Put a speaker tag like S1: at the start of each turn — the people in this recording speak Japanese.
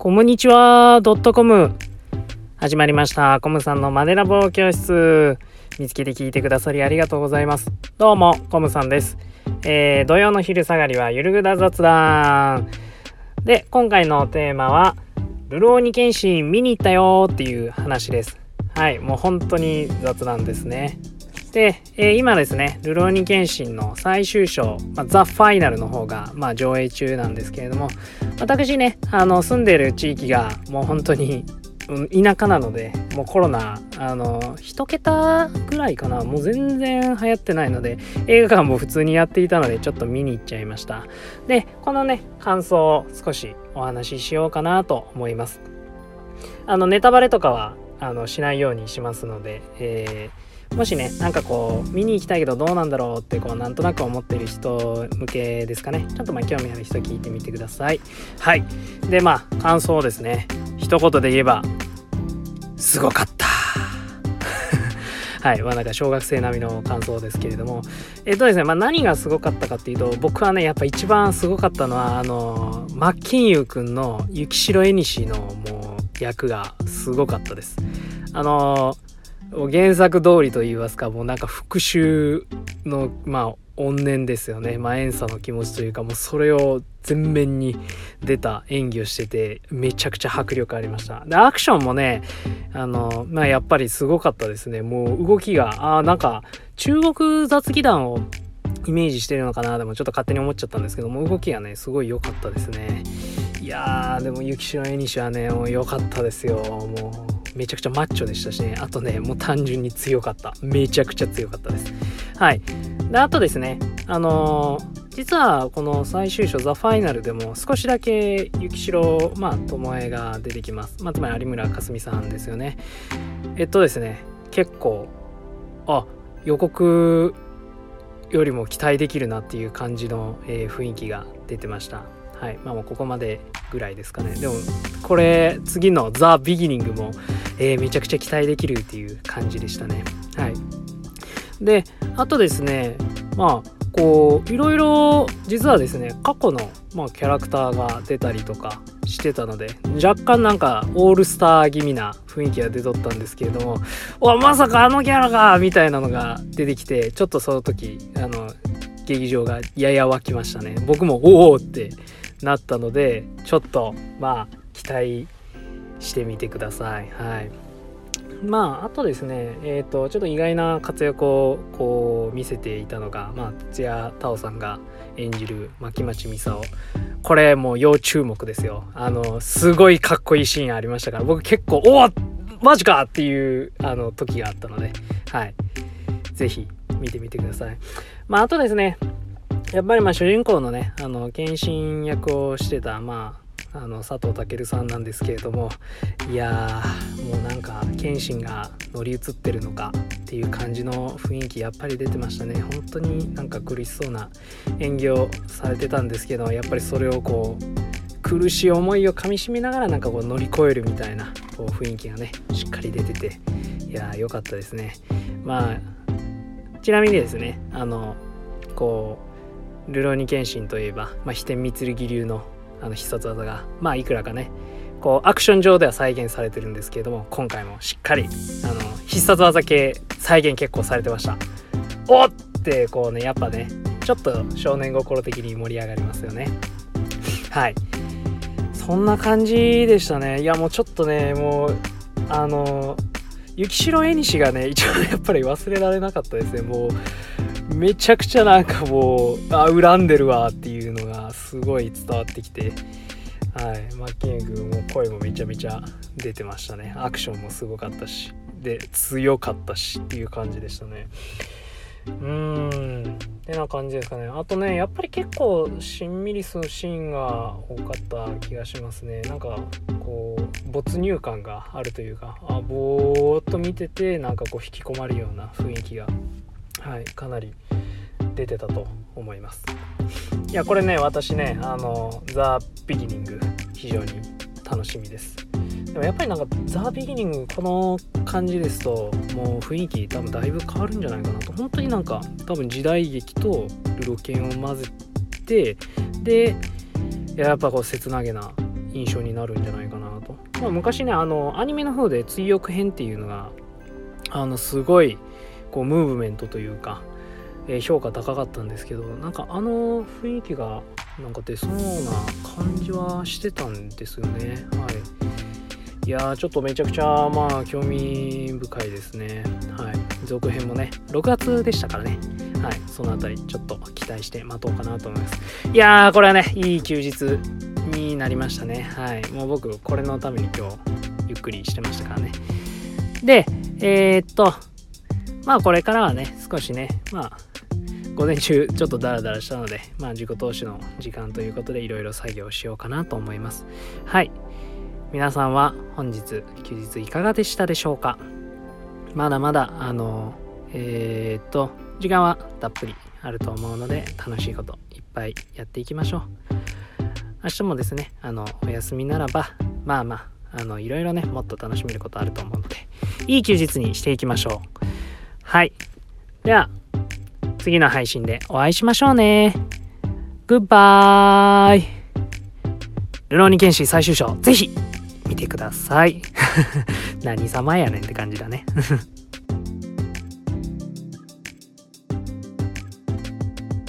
S1: コムニチは。ドットコム。始まりました。コムさんのマネラボ教室。見つけて聞いてくださりありがとうございます。どうもコムさんです。えー、土曜の昼下がりはゆるぐだ雑談。で今回のテーマはルローニケンシン見に行ったよっていう話です。はいもう本当に雑談ですね。で、えー、今ですね、ルローニケンシンの最終章、まあ、ザ・ファイナルの方が、まあ、上映中なんですけれども、私ね、あの、住んでる地域がもう本当に田舎なので、もうコロナ、あの、一桁ぐらいかな、もう全然流行ってないので、映画館も普通にやっていたので、ちょっと見に行っちゃいました。で、このね、感想を少しお話ししようかなと思います。あの、ネタバレとかは、あの、しないようにしますので、えーもしねなんかこう見に行きたいけどどうなんだろうってこうなんとなく思ってる人向けですかね。ちょっとまあ興味ある人聞いてみてください。はい。でまあ感想ですね。一言で言えばすごかった。はい。まあなんか小学生並みの感想ですけれども。えっとですね、まあ何がすごかったかっていうと、僕はね、やっぱ一番すごかったのは、あの、マッケンユーくんの雪城絵西のもう役がすごかったです。あの、原作通りと言いますかもうなんか復讐のまあ怨念ですよね。まあ遠さの気持ちというかもうそれを全面に出た演技をしててめちゃくちゃ迫力ありました。でアクションもねあのまあやっぱりすごかったですね。もう動きがあなんか中国雑技団をイメージしてるのかなでもちょっと勝手に思っちゃったんですけども動きがねすごい良かったですね。やーでも雪城絵西はねもう良かったですよ。もうめちゃくちゃマッチョでしたしね。あとねもう単純に強かった。めちゃくちゃ強かったです。はい。であとですねあのー、実はこの最終章ザ・ファイナルでも少しだけ雪城まあ巴が出てきます。まあつまり有村架純さんですよね。えっとですね結構あ予告よりも期待できるなっていう感じの、えー、雰囲気が出てました。はい。まあもうここまでぐらいですかね。でもこれ次のザ・ビギニングも、えー、めちゃくちゃ期待できるっていう感じでしたね。はい。であとですねまあこういろいろ実はですね過去の、まあ、キャラクターが出たりとかしてたので若干なんかオールスター気味な雰囲気が出とったんですけれどもおまさかあのキャラかみたいなのが出てきてちょっとその時あの劇場がやや沸きましたね。僕もおおってなったのでちょっとまあ期待してみてください。はい。まああとですねえっ、ー、とちょっと意外な活躍をこう見せていたのがまあ土屋太鳳さんが演じる牧町美沙これもう要注目ですよ。あのすごいかっこいいシーンありましたから僕結構おおマジかっていうあの時があったのではい。是非見てみてください。まああとですねやっぱりまあ主人公のねあの献身役をしてたまああの佐藤健さんなんですけれどもいやもうなんか謙信が乗り移ってるのかっていう感じの雰囲気やっぱり出てましたね。本当になんか苦しそうな演技をされてたんですけどやっぱりそれをこう苦しい思いをかみしめながらなんかこう乗り越えるみたいなこう雰囲気がねしっかり出てていやー良かったですね。まあちなみにですねあのこうルローニケンシンといえば、まあ、飛天三剣流のあの必殺技がまあいくらかねこうアクション上では再現されてるんですけれども今回もしっかりあの必殺技系再現結構されてました。おってこうねやっぱねちょっと少年心的に盛り上がりますよね。はい。そんな感じでしたね。いやもうちょっとねもうあの雪城絵西がね一番やっぱり忘れられなかったですね。もうめちゃくちゃなんかもうあ恨んでるわっていうのがすごい伝わってきて。はい。マッケン君も声もめちゃめちゃ出てましたね。アクションもすごかったし。で強かったしっていう感じでしたね。うーん。てな感じですかね。あとねやっぱり結構しんみりするシーンが多かった気がしますね。なんかこう没入感があるというかあぼーっと見ててなんかこう引き込まれるような雰囲気がはいかなり出てたと思います。いやこれね私ねあのザ・ビギニング非常に楽しみです。でもやっぱりなんかザ・ビギニングこの感じですともう雰囲気多分だいぶ変わるんじゃないかなと。本当になんか多分時代劇とルロケンを混ぜてでやっぱこう切なげな印象になるんじゃないかなと、まあ、昔ねあのアニメの方で追憶編っていうのがあのすごいこうムーブメントというか、えー、評価高かったんですけどなんかあの雰囲気がなんか出そうな感じはしてたんですよね。はい。いやーちょっとめちゃくちゃまあ興味深いですね。はい。続編もね6月でしたからね。はい。そのあたりちょっと期待して待とうかなと思います。いやーこれはねいい休日になりましたね。はい。もう僕これのために今日ゆっくりしてましたからね。でえー、っとまあこれからはね少しねまあ午前中ちょっとダラダラしたので、まあ自己投資の時間ということでいろいろ作業しようかなと思います。はい。皆さんは本日休日いかがでしたでしょうか？まだまだあのえー、っと時間はたっぷりあると思うので楽しいこといっぱいやっていきましょう。明日もですねあのお休みならばまあまああのいろいろねもっと楽しめることあると思うのでいい休日にしていきましょう。はい。では次の配信でお会いしましょうね。グッバイ。ルローニケンシ最終章、ぜひ見てください。何様やねんって感じだね。